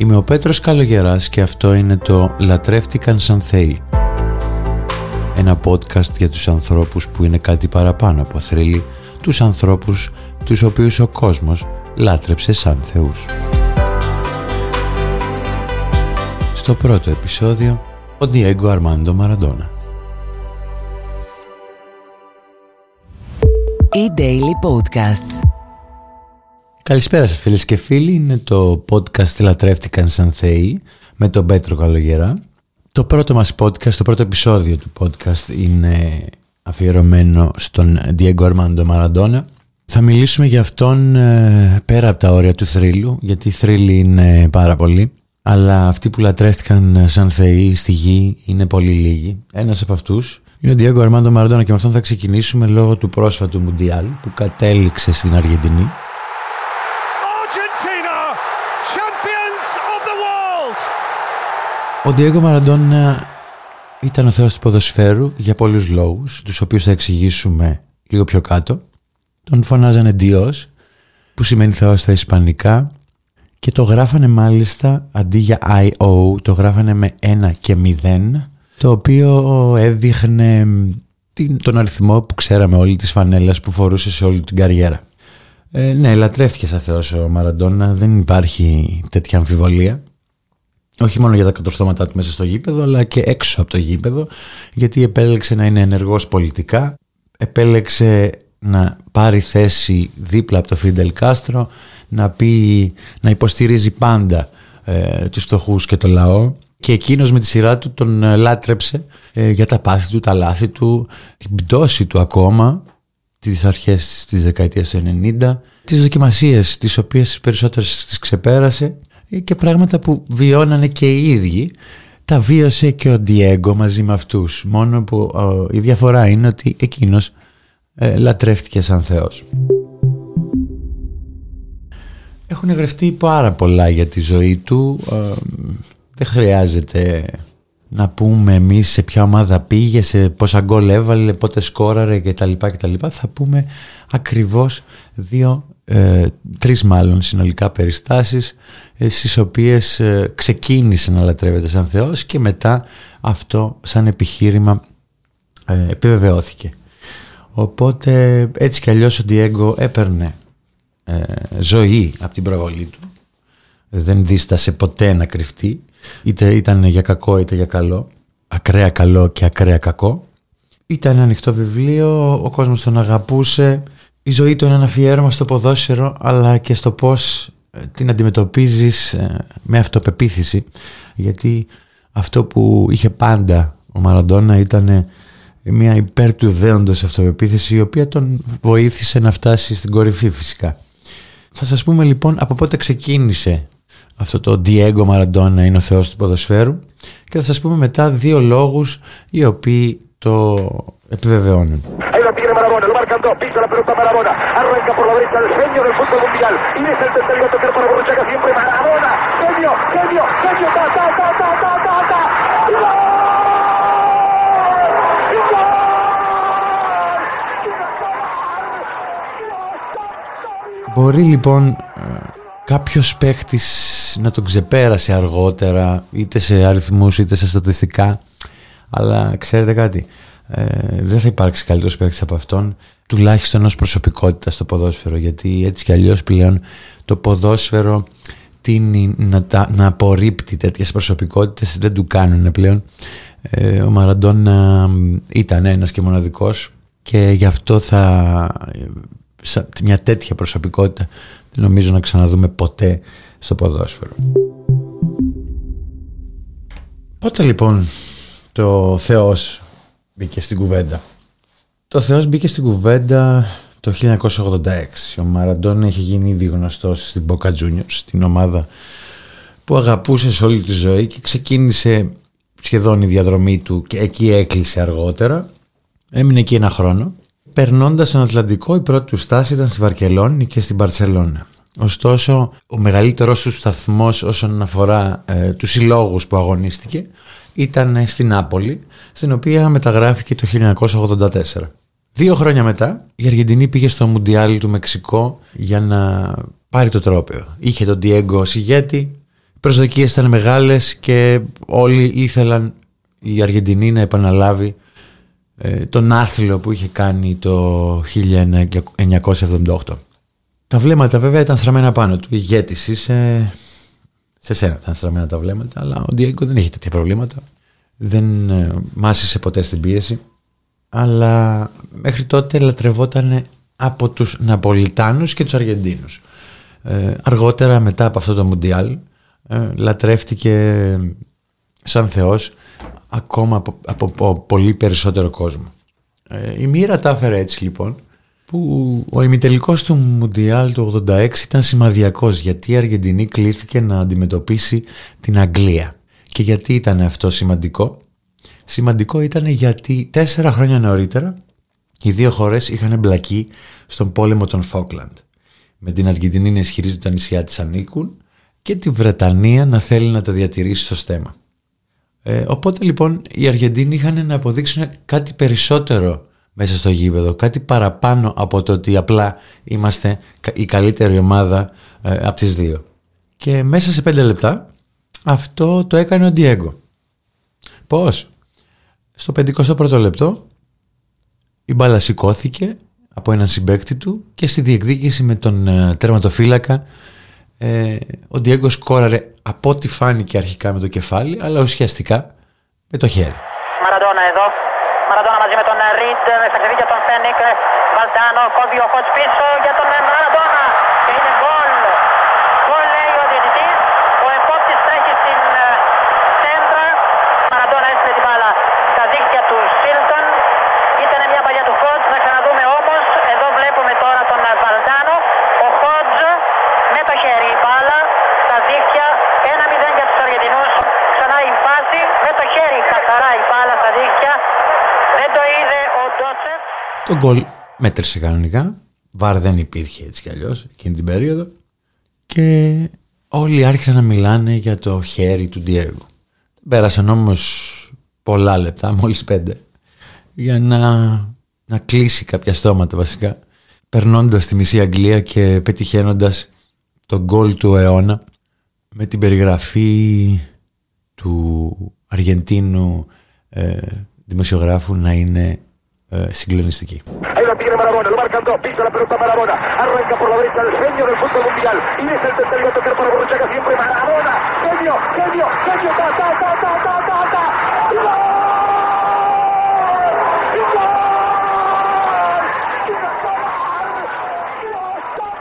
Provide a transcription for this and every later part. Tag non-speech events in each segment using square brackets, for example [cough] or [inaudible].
Είμαι ο Πέτρος Καλογεράς και αυτό είναι το «Λατρεύτηκαν σαν θεοί». Ένα podcast για τους ανθρώπους που είναι κάτι παραπάνω από θρύλοι, τους ανθρώπους τους οποίους ο κόσμος λάτρεψε σαν θεούς. Στο πρώτο επεισόδιο, ο Διέγκο Αρμάντο Μαραντόνα. E-Daily Podcasts Καλησπέρα σας φίλες και φίλοι, είναι το podcast «Λατρεύτηκαν σαν θεοί» με τον Πέτρο Καλογερά. Το πρώτο μας podcast, το πρώτο επεισόδιο του podcast είναι αφιερωμένο στον Diego Armando Maradona. Θα μιλήσουμε για αυτόν ε, πέρα από τα όρια του θρύλου, γιατί θρύλοι είναι πάρα πολλοί, αλλά αυτοί που λατρεύτηκαν σαν θεοί στη γη είναι πολύ λίγοι. Ένας από αυτούς είναι ο Diego Armando Maradona και με αυτόν θα ξεκινήσουμε λόγω του πρόσφατου Μουντιάλ που κατέληξε στην Αργεντινή. Ο Διέγκο Μαραντόνα ήταν ο θεός του ποδοσφαίρου για πολλούς λόγους, τους οποίους θα εξηγήσουμε λίγο πιο κάτω. Τον φωνάζανε Διός, που σημαίνει θεός στα ισπανικά και το γράφανε μάλιστα αντί για I-O, το γράφανε με 1 και 0, το οποίο έδειχνε τον αριθμό που ξέραμε όλη της φανέλας που φορούσε σε όλη την καριέρα. Ε, ναι, λατρεύτηκε σαν θεός ο Μαραντόνα, δεν υπάρχει τέτοια αμφιβολία όχι μόνο για τα κατορθώματά του μέσα στο γήπεδο αλλά και έξω από το γήπεδο γιατί επέλεξε να είναι ενεργός πολιτικά επέλεξε να πάρει θέση δίπλα από το Φίντελ Κάστρο να, πει, να υποστηρίζει πάντα ε, τους φτωχούς και το λαό. Και εκείνος με τη σειρά του τον ε, λάτρεψε ε, για τα πάθη του, τα λάθη του, την πτώση του ακόμα τις αρχές της δεκαετίας του 90 τις δοκιμασίες τις οποίες περισσότερες τις ξεπέρασε και πράγματα που βιώνανε και οι ίδιοι τα βίωσε και ο Ντιέγκο μαζί με αυτούς μόνο που η διαφορά είναι ότι εκείνος ε, λατρεύτηκε σαν Θεός έχουν γραφτεί πάρα πολλά για τη ζωή του ε, δεν χρειάζεται να πούμε εμείς σε ποια ομάδα πήγε, σε πόσα γκολ έβαλε, πότε σκόραρε κτλ. κτλ. Θα πούμε ακριβώς δύο ε, τρεις μάλλον συνολικά περιστάσεις ε, στις οποίες ε, ξεκίνησε να λατρεύεται σαν Θεός και μετά αυτό σαν επιχείρημα ε, επιβεβαιώθηκε. Οπότε έτσι κι αλλιώς ο Διέγκο έπαιρνε ε, ζωή από την προβολή του. Δεν δίστασε ποτέ να κρυφτεί. Είτε ήταν για κακό είτε για καλό. Ακραία καλό και ακραία κακό. Ήταν ένα ανοιχτό βιβλίο, ο κόσμος τον αγαπούσε η ζωή του είναι ένα αφιέρωμα στο ποδόσφαιρο αλλά και στο πώς ε, την αντιμετωπίζεις ε, με αυτοπεποίθηση γιατί αυτό που είχε πάντα ο Μαραντόνα ήταν μια υπέρ του δέοντος αυτοπεποίθηση η οποία τον βοήθησε να φτάσει στην κορυφή φυσικά. Θα σας πούμε λοιπόν από πότε ξεκίνησε αυτό το Diego Maradona είναι ο θεός του ποδοσφαίρου και θα σας πούμε μετά δύο λόγους οι οποίοι το επιβεβαιώνουν. marcando, pisa la pelota Maradona, arranca por la derecha el genio del fútbol mundial, y es el tercero a tocar para Borruchaga siempre Maradona, genio, genio, genio, ta, ta, ta, ta, ta, ta, ta, Μπορεί λοιπόν κάποιος παίχτης να τον ξεπέρασε αργότερα είτε σε αριθμούς είτε σε στατιστικά αλλά ξέρετε κάτι ε, δεν θα υπάρξει καλύτερος παίκτης από αυτόν τουλάχιστον ως προσωπικότητα στο ποδόσφαιρο γιατί έτσι κι αλλιώς πλέον το ποδόσφαιρο τίνει να, τα, να απορρίπτει τέτοιες προσωπικότητες δεν του κάνουν πλέον. Ε, ο Μαραντόνα ήταν ένας και μοναδικός και γι' αυτό θα μια τέτοια προσωπικότητα δεν νομίζω να ξαναδούμε ποτέ στο ποδόσφαιρο. Πότε λοιπόν το Θεός μπήκε στην κουβέντα. Το Θεός μπήκε στην κουβέντα το 1986. Ο Μαραντόνα είχε γίνει ήδη γνωστός στην Boca Juniors, στην ομάδα που αγαπούσε σε όλη τη ζωή και ξεκίνησε σχεδόν η διαδρομή του και εκεί έκλεισε αργότερα. Έμεινε εκεί ένα χρόνο. Περνώντας τον Ατλαντικό η πρώτη του στάση ήταν στη Βαρκελόνη και στην Παρσελώνα. Ωστόσο, ο μεγαλύτερος του σταθμός όσον αφορά ε, τους συλλόγους που αγωνίστηκε ήταν στην Νάπολη, στην οποία μεταγράφηκε το 1984. Δύο χρόνια μετά, η Αργεντινή πήγε στο Μουντιάλ του Μεξικό για να πάρει το τρόπαιο. Είχε τον Diego ως ηγέτη, Οι προσδοκίες ήταν μεγάλες και όλοι ήθελαν η Αργεντινή να επαναλάβει ε, τον άθλιο που είχε κάνει το 1978. Τα βλέμματα βέβαια ήταν στραμμένα πάνω του. Ηγέτης είσαι... Σε σένα ήταν στραμμένα τα βλέμματα, αλλά ο Ντιέγκο δεν είχε τέτοια προβλήματα. Δεν ε, μάσησε ποτέ στην πίεση. Αλλά μέχρι τότε λατρευόταν από τους Ναπολιτάνους και τους Αργεντίνους. Ε, αργότερα μετά από αυτό το Μουντιάλ ε, λατρεύτηκε σαν θεός ακόμα από, από, πολύ περισσότερο κόσμο. Ε, η μοίρα τα έφερε έτσι λοιπόν που ο ημιτελικός του Μουντιάλ του 86 ήταν σημαδιακός γιατί η Αργεντινή κλήθηκε να αντιμετωπίσει την Αγγλία. Και γιατί ήταν αυτό σημαντικό; Σημαντικό ήταν γιατί τέσσερα χρόνια νωρίτερα οι δύο χώρες είχαν εμπλακεί στον πόλεμο των Φόκλαντ. Με την Αργεντινή να ισχυρίζει ότι τα νησιά της ανήκουν και τη Βρετανία να θέλει να τα διατηρήσει στο στέμα. Ε, οπότε λοιπόν οι Αργεντίνοι είχαν να αποδείξουν κάτι περισσότερο μέσα στο γήπεδο, κάτι παραπάνω από το ότι απλά είμαστε η καλύτερη ομάδα ε, από τις δύο. Και μέσα σε πέντε λεπτά αυτό το έκανε ο Ντιέγκο. Πώς; Στο 51ο λεπτό η μπάλα σηκώθηκε από έναν συμπέκτη του και στη διεκδίκηση με τον ε, τερματοφύλακα ε, ο Ντιέγκο σκόραρε από ό,τι φάνηκε αρχικά με το κεφάλι αλλά ουσιαστικά με το χέρι. Μαραντόνα εδώ. Μαραντόνα μαζί με τον Ριντ στα ξεδίκια των Φένικ. Βαλτάνο κόβει ο Χότς πίσω για τον Μαραντόνα. Και είναι γκολ. Γκολ λέει ο διαιτητής. Ο επόπτης τρέχει στην σέντρα. Μαραντόνα έστειλε την μπάλα στα δίκτυα του Σίλτον. Ήταν μια παλιά του Χότς. Θα ξαναδούμε όμως. Εδώ βλέπουμε τώρα τον Βαλτάνο. Ο Χότς με το χέρι η μπάλα στα δίκτυα. 1-0 για τους Αργεντινούς. Ξανά η φάση με το χέρι καθαρά η μπάλα στα δίκτυα. Δεν το είδε ο Ντότσεφ. Το γκολ μέτρησε κανονικά. Βαρ δεν υπήρχε έτσι κι αλλιώς εκείνη την περίοδο. Και όλοι άρχισαν να μιλάνε για το χέρι του Ντιέγκο. Πέρασαν όμως πολλά λεπτά, [laughs] μόλις πέντε, για να, να κλείσει κάποια στόματα βασικά, περνώντας τη μισή Αγγλία και πετυχαίνοντας τον γκολ του αιώνα με την περιγραφή του Αργεντίνου ε, δημοσιογράφου να είναι ε,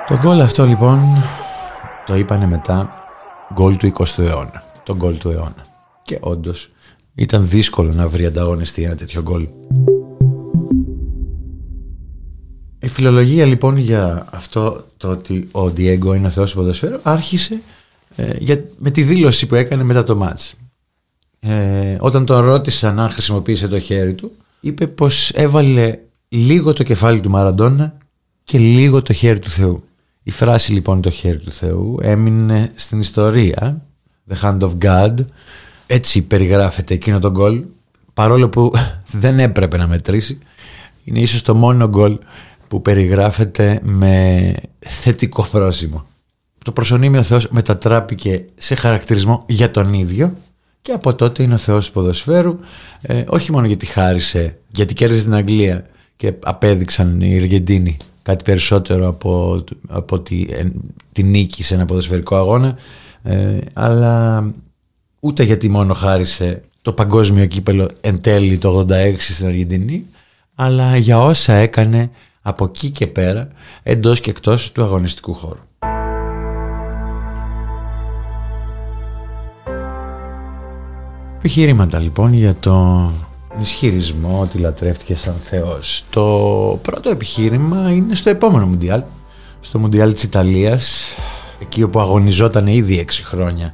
το γκολ αυτό λοιπόν το είπανε μετά γκολ του 20ου αιώνα. Το γκολ του αιώνα. Και όντως ήταν δύσκολο να βρει ανταγωνιστή ένα τέτοιο γκολ φιλολογία λοιπόν για αυτό το ότι ο Διέγκο είναι ο θεός του ποδοσφαίρου άρχισε ε, για, με τη δήλωση που έκανε μετά το μάτς. Ε, όταν τον ρώτησαν αν χρησιμοποίησε το χέρι του είπε πως έβαλε λίγο το κεφάλι του Μαραντόνα και λίγο το χέρι του Θεού. Η φράση λοιπόν το χέρι του Θεού έμεινε στην ιστορία The Hand of God έτσι περιγράφεται εκείνο το γκολ παρόλο που [laughs] δεν έπρεπε να μετρήσει είναι ίσως το μόνο γκολ που περιγράφεται με θετικό πρόσημο. Το προσωνύμιο Θεός μετατράπηκε σε χαρακτηρισμό για τον ίδιο και από τότε είναι ο Θεός του ποδοσφαίρου ε, όχι μόνο γιατί χάρισε, γιατί κέρδισε την Αγγλία και απέδειξαν οι Αργεντίνοι κάτι περισσότερο από, από τη, τη νίκη σε ένα ποδοσφαιρικό αγώνα ε, αλλά ούτε γιατί μόνο χάρισε το παγκόσμιο κύπελο εν τέλει το 86 στην Αργεντινή αλλά για όσα έκανε από εκεί και πέρα εντός και εκτός του αγωνιστικού χώρου. Επιχειρήματα λοιπόν για το ισχυρισμό ότι λατρεύτηκε σαν Θεός. Το πρώτο επιχείρημα είναι στο επόμενο Μουντιάλ, στο Μουντιάλ της Ιταλίας, εκεί όπου αγωνιζόταν ήδη 6 χρόνια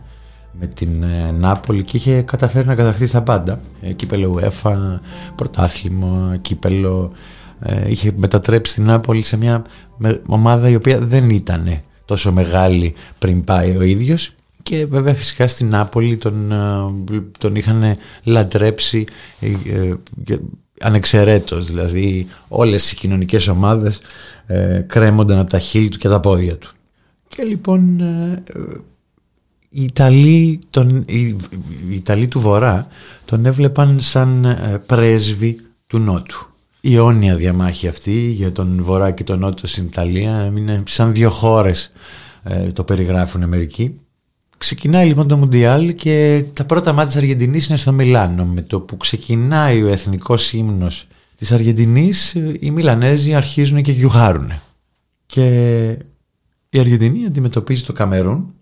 με την ε, Νάπολη και είχε καταφέρει να κατακτήσει τα πάντα. Ε, κύπελο UEFA, πρωτάθλημα, κύπελο. Ε, είχε μετατρέψει την Νάπολη σε μια ομάδα η οποία δεν ήταν τόσο μεγάλη πριν πάει ο ίδιος. Και βέβαια φυσικά στην Νάπολη τον, τον είχαν λατρέψει ανεξαιρέτως. Δηλαδή όλες οι κοινωνικές ομάδες κρέμονταν από τα χείλη του και τα πόδια του. Και λοιπόν οι Ιταλοί, τον, οι, οι Ιταλοί του Βορρά τον έβλεπαν σαν ε, πρέσβη του Νότου. Η αιώνια διαμάχη αυτή για τον Βορρά και τον Νότο στην Ιταλία είναι σαν δύο χώρες ε, το περιγράφουν μερικοί. Ξεκινάει λοιπόν το Μουντιάλ και τα πρώτα μάτια της Αργεντινής είναι στο Μιλάνο. Με το που ξεκινάει ο εθνικός ύμνος της Αργεντινής οι Μιλανέζοι αρχίζουν και γιουχάρουν. Και η Αργεντινή αντιμετωπίζει το Καμερούν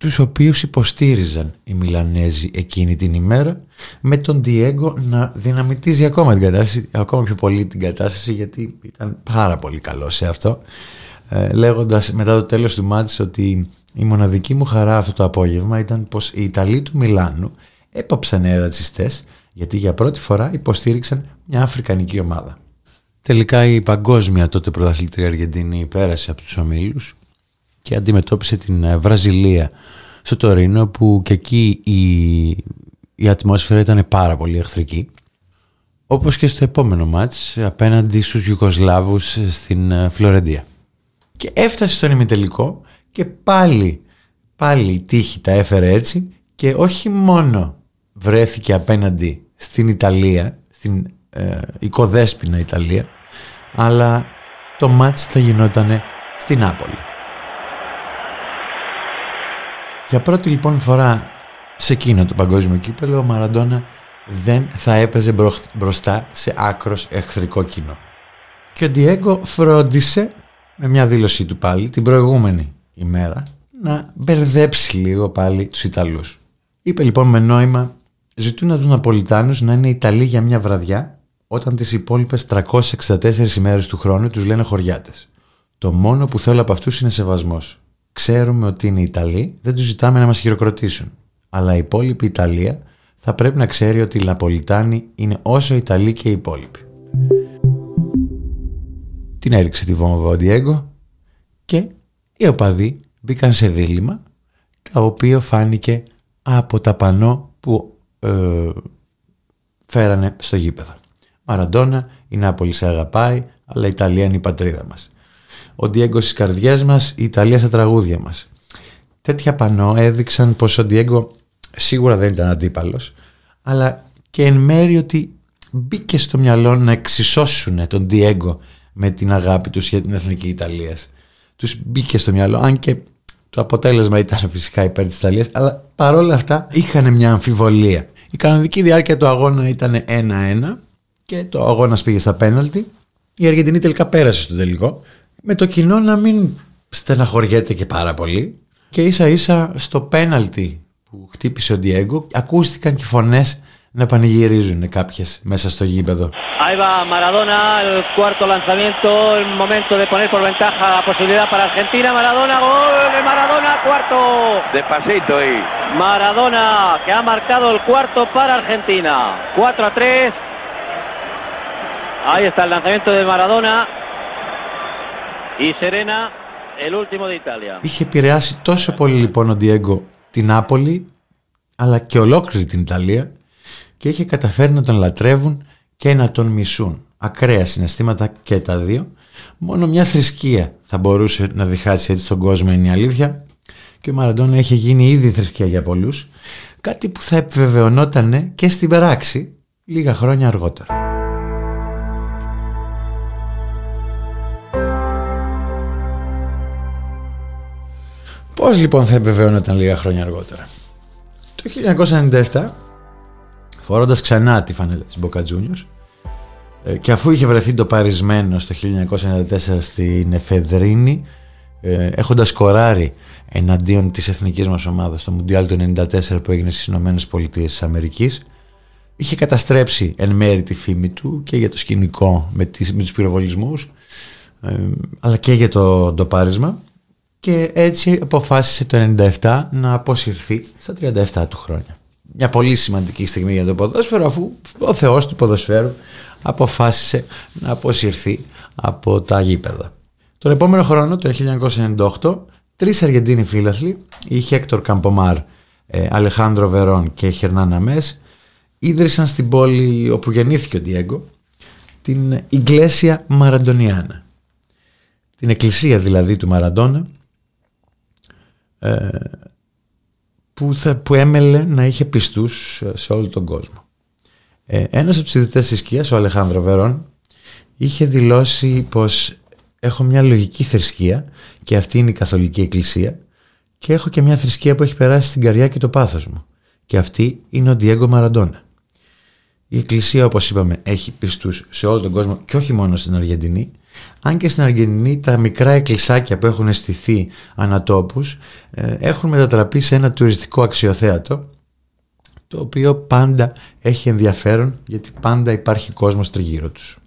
τους οποίους υποστήριζαν οι Μιλανέζοι εκείνη την ημέρα με τον Διέγκο να δυναμητίζει ακόμα την κατάσταση, ακόμα πιο πολύ την κατάσταση γιατί ήταν πάρα πολύ καλό σε αυτό ε, λέγοντας μετά το τέλος του μάτς ότι η μοναδική μου χαρά αυτό το απόγευμα ήταν πως οι Ιταλοί του Μιλάνου έπαψαν οι ρατσιστές γιατί για πρώτη φορά υποστήριξαν μια αφρικανική ομάδα. Τελικά η παγκόσμια τότε πρωταθλήτρια Αργεντινή πέρασε από τους ομίλους και αντιμετώπισε την ε, Βραζιλία στο Τωρίνο που και εκεί η, η ατμόσφαιρα ήταν πάρα πολύ εχθρική όπως και στο επόμενο μάτς απέναντι στους Ιουγκοσλάβους στην ε, Φλωρεντία. Και έφτασε στον ημιτελικό και πάλι, πάλι η τύχη τα έφερε έτσι και όχι μόνο βρέθηκε απέναντι στην Ιταλία, στην ε, οικοδέσποινα Ιταλία, αλλά το μάτς θα γινόταν στην Νάπολη. Για πρώτη λοιπόν φορά σε εκείνο το παγκόσμιο κύπελο ο Μαραντόνα δεν θα έπαιζε μπροστά σε άκρος εχθρικό κοινό. Και ο Ντιέγκο φρόντισε με μια δήλωσή του πάλι την προηγούμενη ημέρα να μπερδέψει λίγο πάλι τους Ιταλούς. Είπε λοιπόν με νόημα ζητούν από τους Ναπολιτάνους να είναι Ιταλοί για μια βραδιά όταν τις υπόλοιπες 364 ημέρες του χρόνου τους λένε χωριάτες. Το μόνο που θέλω από αυτούς είναι σεβασμός. Ξέρουμε ότι είναι Ιταλοί, δεν τους ζητάμε να μας χειροκροτήσουν. Αλλά η υπόλοιπη Ιταλία θα πρέπει να ξέρει ότι οι Ναπολιτάνοι είναι όσο Ιταλοί και οι υπόλοιποι. Την έριξε τη βόμβα ο Ντιέγκο και οι οπαδοί μπήκαν σε δίλημα το οποίο φάνηκε από τα πανό που ε, φέρανε στο γήπεδο. Μαραντόνα, η Νάπολη σε αγαπάει, αλλά η Ιταλία είναι η πατρίδα μας. Ο Ντιέγκο στις καρδιές μας, η Ιταλία στα τραγούδια μας. Τέτοια πανό έδειξαν πως ο Ντιέγκο σίγουρα δεν ήταν αντίπαλος, αλλά και εν μέρει ότι μπήκε στο μυαλό να εξισώσουν τον Ντιέγκο με την αγάπη τους για την εθνική Ιταλίας. Τους μπήκε στο μυαλό, αν και το αποτέλεσμα ήταν φυσικά υπέρ της Ιταλίας, αλλά παρόλα αυτά είχαν μια αμφιβολία. Η κανονική διάρκεια του αγώνα ήταν 1-1 και το αγώνας πήγε στα πέναλτι. Η Αργεντινή τελικά πέρασε στο τελικό. Με το κοινό να μην στεναχωριέται και πάρα πολύ. Και ίσα ίσα στο πέναλτι που χτύπησε ο Ντιέγκο ακούστηκαν και φωνές να πανηγυρίζουν κάποιες μέσα στο γήπεδο. Ahí va Maradona, el cuarto lanzamiento, el momento de poner por ventaja la posibilidad para Argentina. Maradona, gol de Maradona, cuarto. Despacito ahí. Maradona, que ha marcado el cuarto para Argentina. 4 a 3. Ahí está el lanzamiento de Maradona. Y Serena, el último de Italia. Είχε επηρεάσει τόσο πολύ λοιπόν ο Ντιέγκο την Νάπολη αλλά και ολόκληρη την Ιταλία και είχε καταφέρει να τον λατρεύουν και να τον μισούν. Ακραία συναισθήματα και τα δύο. Μόνο μια θρησκεία θα μπορούσε να διχάσει έτσι τον κόσμο είναι η αλήθεια και ο Μαραντόνα είχε γίνει ήδη θρησκεία για πολλούς κάτι που θα επιβεβαιωνόταν και στην πράξη λίγα χρόνια αργότερα. Πώς λοιπόν θα επιβεβαιώνονταν λίγα χρόνια αργότερα; Το 1997 φορώντας ξανά τη φανέλα της Boca Juniors ε, και αφού είχε βρεθεί το παρισμένο στο 1994 στην Εφεδρίνη ε, έχοντας σκοράρει εναντίον της εθνικής μας ομάδας στο Μουντιάλ του 1994 που έγινε στις Ηνωμένες Πολιτείες της Αμερικής είχε καταστρέψει εν μέρη τη φήμη του και για το σκηνικό με, τις, με τους πυροβολισμούς ε, αλλά και για το ντοπάρισμα και έτσι αποφάσισε το 1997 να αποσυρθεί στα 37 του χρόνια μια πολύ σημαντική στιγμή για το ποδόσφαιρο αφού ο θεός του ποδοσφαίρου αποφάσισε να αποσυρθεί από τα γήπεδα. Τον επόμενο χρόνο, το 1998, τρεις Αργεντίνοι φίλαθλοι, οι Χέκτορ Καμπομάρ, ε, Αλεχάνδρο Βερόν και Χερνάν Αμές, ίδρυσαν στην πόλη όπου γεννήθηκε ο Ντιέγκο την Ιγκλέσια Μαραντονιάνα. Την εκκλησία δηλαδή του Μαραντόνα, ε, που, θα, που έμελε να είχε πιστούς σε όλο τον κόσμο. Ε, ένας από τους ιδρυτές της σκίας, ο Αλεχάνδρο Βερόν, είχε δηλώσει πως έχω μια λογική θρησκεία και αυτή είναι η Καθολική Εκκλησία και έχω και μια θρησκεία που έχει περάσει στην καρδιά και το πάθος μου και αυτή είναι ο Διέγκο Μαραντόνα. Η Εκκλησία όπως είπαμε έχει πιστούς σε όλο τον κόσμο και όχι μόνο στην Αργεντινή αν και στην Αργεντινή τα μικρά εκκλησάκια που έχουν στηθεί ανατόπους ε, έχουν μετατραπεί σε ένα τουριστικό αξιοθέατο το οποίο πάντα έχει ενδιαφέρον γιατί πάντα υπάρχει κόσμος τριγύρω τους.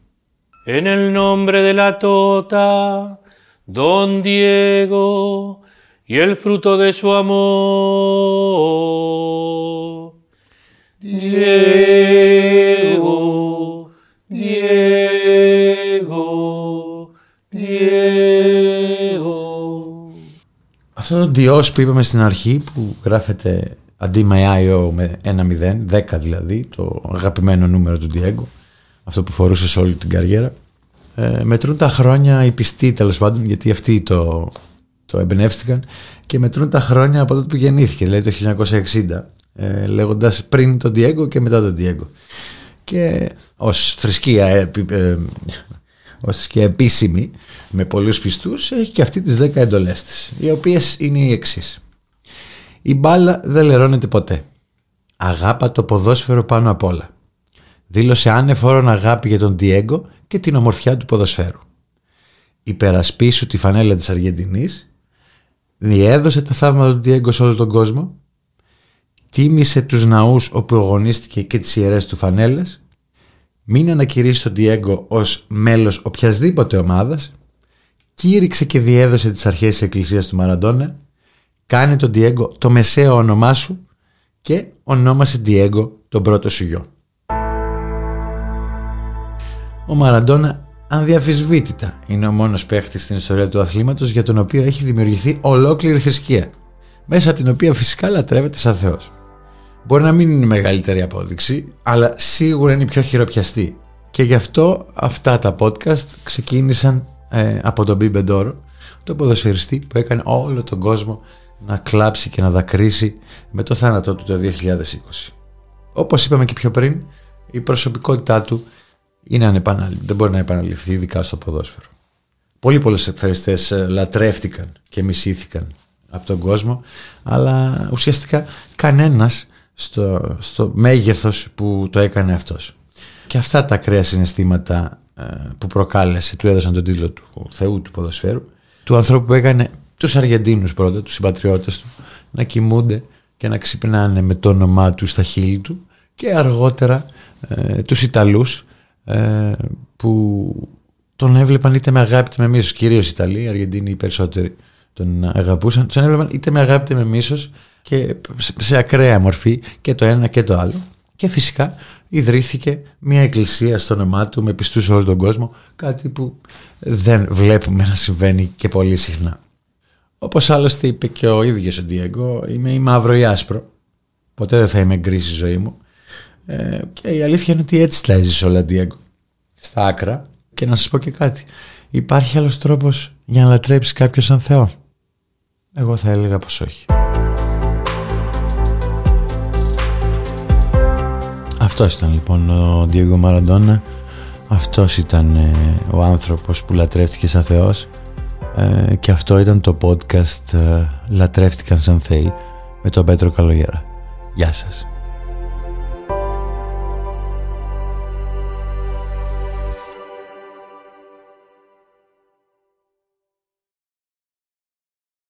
En el nombre de la tota, Don Diego, y el fruto de su amor. Diego, Diego, Αυτό το Dios που είπαμε στην αρχή που γράφεται αντί Μαϊάιο με 1-0, 10 δηλαδή, το αγαπημένο νούμερο του Diego, αυτό που φορούσε σε όλη την καριέρα. Ε, μετρούν τα χρόνια οι πιστοί τέλος πάντων, γιατί αυτοί το, το εμπνεύστηκαν και μετρούν τα χρόνια από τότε που γεννήθηκε, δηλαδή το 1960, ε, λέγοντας πριν τον Diego και μετά τον Diego. Και ως θρησκεία, ε, ε, ως θρησκεία επίσημη, με πολλούς πιστούς, έχει και αυτή τις 10 εντολές της, οι οποίες είναι οι εξής. Η μπάλα δεν λερώνεται ποτέ. Αγάπα το ποδόσφαιρο πάνω απ' όλα. Δήλωσε άνεφορον αγάπη για τον Διέγκο και την ομορφιά του ποδοσφαίρου. Υπερασπίσου τη φανέλα της Αργεντινής, διέδωσε τα θαύματα του Διέγκο σε όλο τον κόσμο, τίμησε τους ναούς όπου αγωνίστηκε και τις ιερές του φανέλες, μην ανακηρύσει τον Διέγκο ως μέλος οποιασδήποτε ομάδας, κήρυξε και διέδωσε τις αρχές της Εκκλησίας του Μαραντόνα Κάνε τον Diego το μεσαίο όνομά σου και ονόμασε Diego τον πρώτο σου γιο. Ο Μαραντόνα ανδιαφυσβήτητα είναι ο μόνος παίχτης στην ιστορία του αθλήματος για τον οποίο έχει δημιουργηθεί ολόκληρη θρησκεία μέσα από την οποία φυσικά λατρεύεται σαν Θεός. Μπορεί να μην είναι η μεγαλύτερη απόδειξη αλλά σίγουρα είναι η πιο χειροπιαστή και γι' αυτό αυτά τα podcast ξεκίνησαν ε, από τον Μπιμπεντόρο το ποδοσφαιριστή που έκανε όλο τον κόσμο να κλάψει και να δακρύσει με το θάνατό του το 2020. Όπως είπαμε και πιο πριν, η προσωπικότητά του είναι ανεπανάληπτη, δεν μπορεί να επαναληφθεί ειδικά στο ποδόσφαιρο. Πολύ πολλές ευχαριστές ε, λατρεύτηκαν και μισήθηκαν από τον κόσμο, αλλά ουσιαστικά κανένας στο, στο μέγεθος που το έκανε αυτός. Και αυτά τα ακραία συναισθήματα ε, που προκάλεσε, του έδωσαν τον τίτλο του Θεού του ποδοσφαίρου, του ανθρώπου που έκανε τους Αργεντίνους πρώτα, τους συμπατριώτες του, να κοιμούνται και να ξυπνάνε με το όνομά τους στα χείλη του και αργότερα ε, τους Ιταλούς ε, που τον έβλεπαν είτε με αγάπη είτε με μίσος, κυρίως οι Ιταλοί, οι Αργεντίνοι οι περισσότεροι τον αγαπούσαν, τον έβλεπαν είτε με αγάπη είτε με μίσος και σε ακραία μορφή και το ένα και το άλλο. Και φυσικά ιδρύθηκε μια εκκλησία στο όνομά του με πιστούς σε όλο τον κόσμο, κάτι που δεν βλέπουμε να συμβαίνει και πολύ συχνά. Όπως άλλωστε είπε και ο ίδιος ο Ντιέγκο, είμαι ή μαύρο ή άσπρο. Ποτέ δεν θα είμαι γκρι στη ζωή μου. Ε, και η αλήθεια είναι ότι έτσι τα έζησε όλα Ντιέγκο. Στα άκρα. Και να σας πω και κάτι. Υπάρχει άλλος τρόπος για να λατρέψεις κάποιον σαν Θεό; Εγώ θα έλεγα πως όχι. Αυτός ήταν λοιπόν ο Ντιέγκο Μαραντόνα. Αυτός ήταν ε, ο άνθρωπος που λατρεύτηκε σαν Θεός ε, και αυτό ήταν το podcast ε, «Λατρεύτηκαν σαν Θεοί» με τον Πέτρο Καλογέρα. Γεια σας.